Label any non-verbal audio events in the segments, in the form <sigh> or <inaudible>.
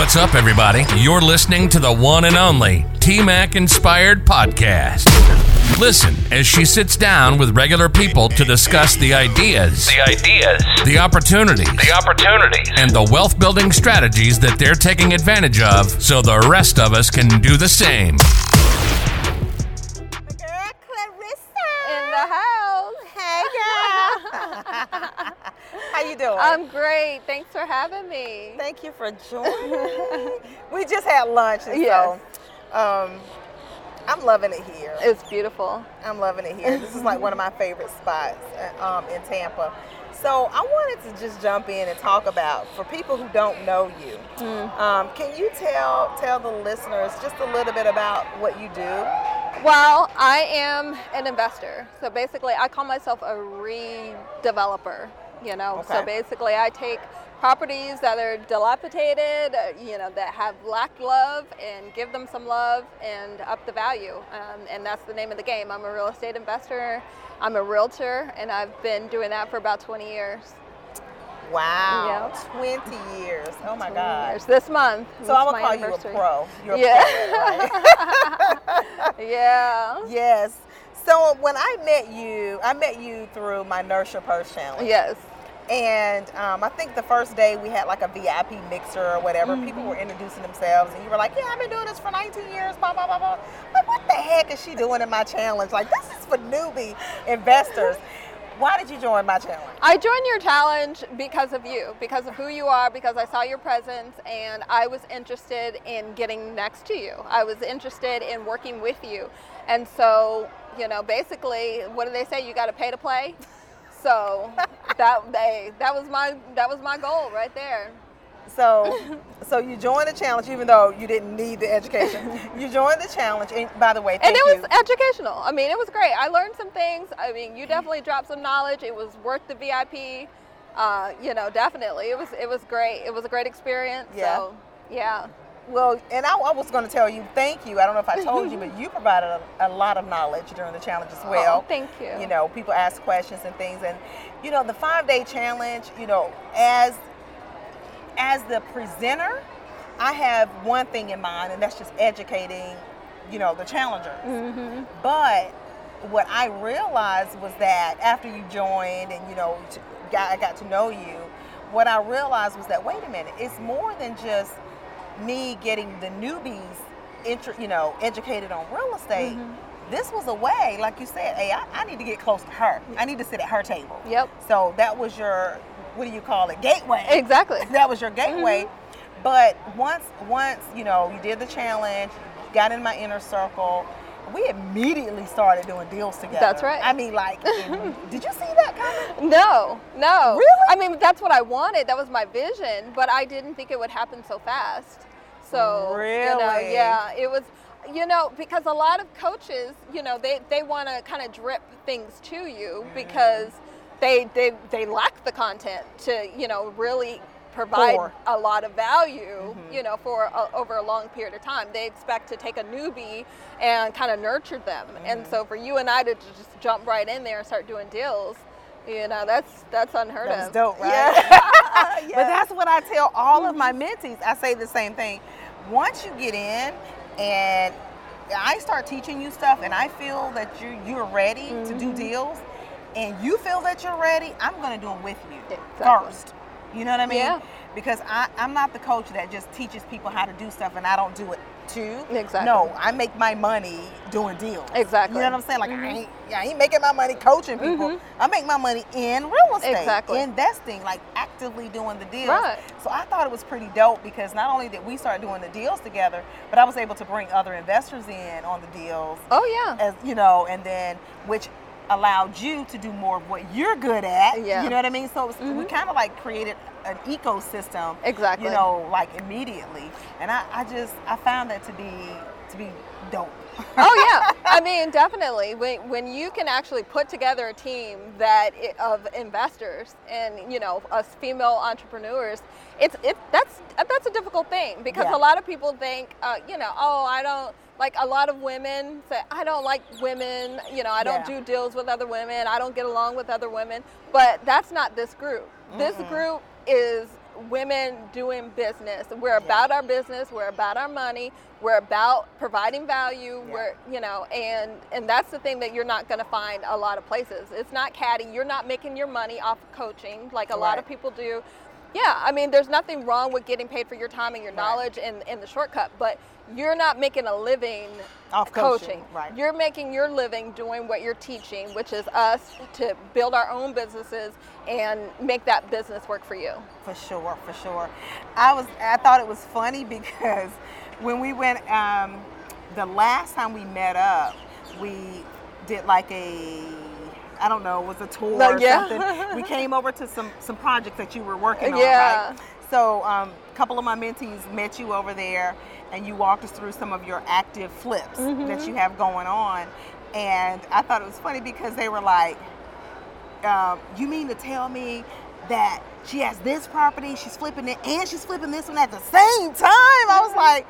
What's up, everybody? You're listening to the one and only T Mac Inspired Podcast. Listen as she sits down with regular people to discuss the ideas, The ideas, the opportunities, the opportunities, and the wealth building strategies that they're taking advantage of so the rest of us can do the same. I'm great. Thanks for having me. Thank you for joining. we just had lunch, and Yes. so um, I'm loving it here. It's beautiful. I'm loving it here. This is like one of my favorite spots uh, um, in Tampa. So I wanted to just jump in and talk about for people who don't know you. Hmm. Um, can you tell tell the listeners just a little bit about what you do? Well, I am an investor. So basically, I call myself a redeveloper. You know, so basically, I take properties that are dilapidated, uh, you know, that have lacked love, and give them some love and up the value. Um, and that's the name of the game. I'm a real estate investor. I'm a realtor, and I've been doing that for about 20 years. Wow, Yeah. 20 years. Oh my 20 God. years. This month. So I'm gonna call you a pro. You're a Yeah. pro, right? <laughs> Yeah. <laughs> yes. So when I met you, I met you through my Your Purse challenge. Yes. And um, I think the first day we had like a VIP mixer or whatever. People were introducing themselves, and you were like, "Yeah, I've been doing this for 19 years." Blah blah blah blah. Like, what the heck is she doing in my challenge? Like, this is for newbie investors. <laughs> Why did you join my challenge? I joined your challenge because of you, because of who you are, because I saw your presence, and I was interested in getting next to you. I was interested in working with you. And so, you know, basically, what do they say? You got to pay to play. So <laughs> that they that was my that was my goal right there. So, so you joined the challenge, even though you didn't need the education. you joined the challenge, and by the way, and it was you. educational. I mean, it was great. I learned some things. I mean, you definitely dropped some knowledge. It was worth the VIP. Uh, you know, definitely. It was it was great. It was a great experience. Yeah. So, yeah. Well, and I, I was going to tell you, thank you. I don't know if I told you, but <laughs> you provided a, a lot of knowledge during the challenge as well. Oh, thank you. You know, people ask questions and things, and you know, the five day challenge. You know, as as the presenter, I have one thing in mind, and that's just educating. You know, the challengers. Mm-hmm. But what I realized was that after you joined and you know I got to know you, what I realized was that wait a minute, it's more than just me getting the newbies, intro, you know, educated on real estate. Mm-hmm. This was a way, like you said, hey, I, I need to get close to her. I need to sit at her table. Yep. So that was your, what do you call it, gateway. Exactly. <laughs> That was your gateway. Mm-hmm. But once, once you know, you did the challenge, got in my inner circle. We immediately started doing deals together. That's right. I mean, like, <laughs> did you see that coming? No, no. Really? I mean, that's what I wanted. That was my vision, but I didn't think it would happen so fast. So, you know, Really? yeah, it was, you know, because a lot of coaches, you know, they, they want to kind of drip things to you because they, they, they lack the content to, you know, really provide a lot of value, Mm-hmm. you know, for a, over a long period of time. They expect to take a newbie and kind of nurture them. And Mm-hmm. so for you and I to just jump right in there and start doing deals, you know, that's that's unheard That was of. dope, right? Yeah. <laughs> But that's what I tell all of my mentees. I say the same thing. Once you get in and I start teaching you stuff and I feel that you you're ready to Mm-hmm. do deals and you feel that you're ready, I'm gonna do them with you Exactly. first. You know what I mean? Yeah. Because I, I'm not the coach that just teaches people how to do stuff and I don't do it too. Exactly. No, I make my money doing deals. Exactly. You know what I'm saying? Like Mm-hmm. I ain't I ain't making my money coaching people. I make my money in real estate. Exactly. Investing, like actively doing the deals. Right. So I thought it was pretty dope because not only did we start doing the deals together, but I was able to bring other investors in on the deals Oh yeah. as you know, and then which allowed you to do more of what you're good at. Yeah. You know what I mean? So it was, we mm-hmm. kind of like created an ecosystem. Exactly. You know, like immediately, and I, I just I found that to be to be dope. <laughs> oh yeah. I mean definitely. When, when you can actually put together a team that i- of investors and you know us female entrepreneurs it's it that's that's a difficult thing because Yeah. a lot of people think uh, you know oh i don't like a lot of women say i don't like women. You know i don't Yeah. do deals with other women. I don't get along with other women. But that's not this group. This group is women doing business. We're about our business. We're about our money. We're about providing value. Yeah. We're, you know, and and that's the thing that you're not going to find a lot of places. It's not caddy. You're not making your money off of coaching like a lot of people do. Yeah, I mean, there's nothing wrong with getting paid for your time and your Right. knowledge and, and the shortcut, but you're not making a living Off coaching, right. You're making your living doing what you're teaching, which is us to build our own businesses and make that business work for you. For sure, for sure. I was I thought it was funny <laughs> because when we went um, the last time we met up, we did like a I don't know, it was a tour Like, or yeah. something. we <laughs> came over to some some projects that you were working on, Yeah. right? So um, a couple of my mentees met you over there and you walked us through some of your active flips Mm-hmm. that you have going on. And I thought it was funny because they were like, um, you mean to tell me that she has this property, she's flipping it, and she's flipping this one at the same time? I was like,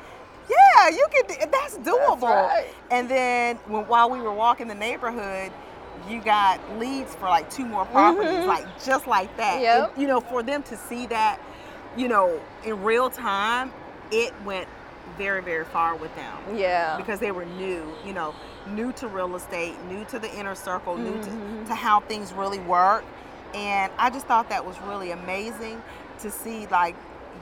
yeah, you can. That's doable. right. And then when, while we were walking the neighborhood, you got leads for like two more properties, like just like that. Mm-hmm. Yep. And, you know, for them to see that, you know, in real time, it went very, very far with them Yeah. because they were new, you know, new to real estate, new to the inner circle, new Mm-hmm. to, to how things really work. And I just thought that was really amazing to see like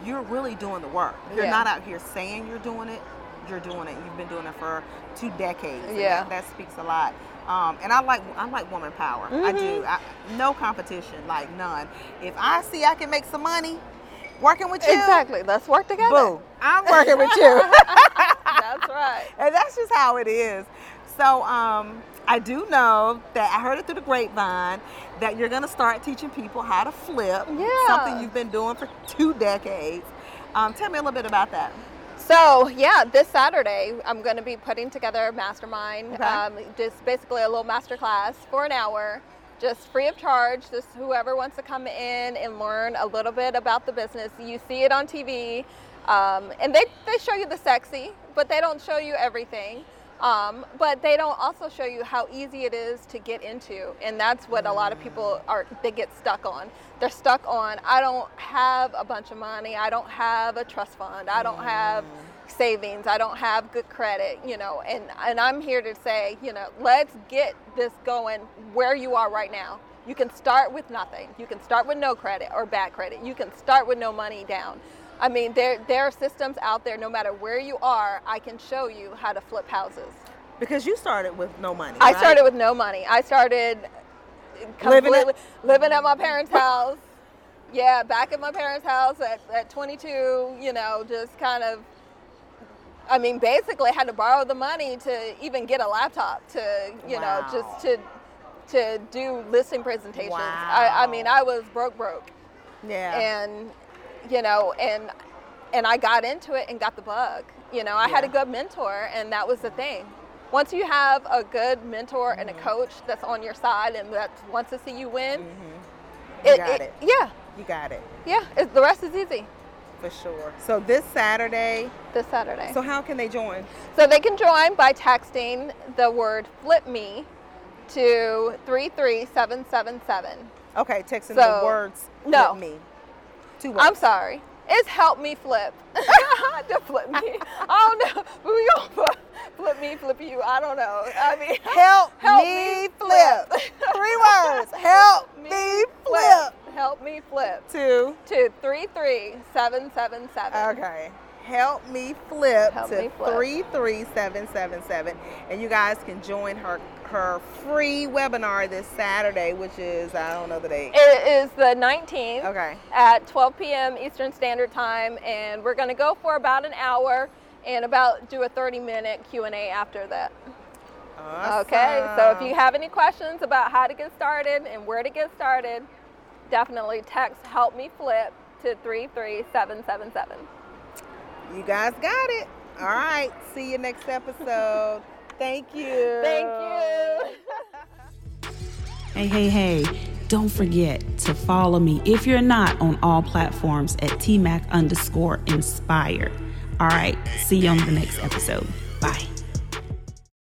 you're really doing the work. You're Yeah. not out here saying you're doing it, you're doing it. You've been doing it for two decades. Yeah. That, that speaks a lot. Um, and I like I like woman power. I do. I, no competition, like none. If I see I can make some money working with you, Exactly. Let's work together. boo, I'm working with you. <laughs> That's right. and that's just how it is. So um, I do know that I heard it through the grapevine that you're going to start teaching people how to flip. Yeah. Something you've been doing for two decades. Um, tell me a little bit about that. So yeah, this Saturday I'm going to be putting together a mastermind, Okay. um, just basically a little masterclass for an hour, just free of charge. Just whoever wants to come in and learn a little bit about the business. You see it on TV, um, and they they show you the sexy, but they don't show you everything. Um, but they don't also show you how easy it is to get into, and that's what a lot of people are. They get stuck on. They're stuck on. I don't have a bunch of money. I don't have a trust fund. I don't have savings. I don't have good credit. You know, and and I'm here to say, you know, let's get this going where you are right now. You can start with nothing. You can start with no credit or bad credit. You can start with no money down. I mean, there there are systems out there. No matter where you are, I can show you how to flip houses. Because you started with no money. I right? started with no money. I started Living at- living at my parents' house. Yeah, back at my parents' house at, at 22, you know, just kind of, I mean, basically had to borrow the money to even get a laptop to, you Wow. know, just to to do listing presentations. I, I mean, I was broke, broke Yeah. and you know and and i got into it and got the bug you know i had a good mentor and that was the thing once you have a good mentor and a Mm-hmm. coach that's on your side and that wants to see you win Mm-hmm. You got it. yeah you got it yeah it, the rest is easy for sure. So this Saturday. this saturday So how can they join? so they can join by texting the word flip me to 33777 Okay, texting So- the words. no. Flip me. Two words. I'm sorry. It's help me flip. <laughs> <laughs> to flip me. I don't know. But <laughs> we gonna put flip me, flip you. I don't know. I mean, Help, Help me, me flip. flip. Three words. Help me flip. Help me flip. Two. To three three seven seven seven. Okay. Help me flip Help to me flip. three three seven seven seven, and you guys can join her her free webinar this Saturday, which is I don't know the date. It is the 19th Okay. at 12 p.m. Eastern Standard Time, and we're gonna go for about an hour and about do a 30 minute Q&A after that. Okay, so if you have any questions about how to get started and where to get started, definitely text help me flip to 33777. You guys got it. All right. See you next episode. Thank you. Thank you. <laughs> Hey, hey, hey, don't forget to follow me if you're not on all platforms at TMAC underscore inspire. All right, see you on the next episode. Bye.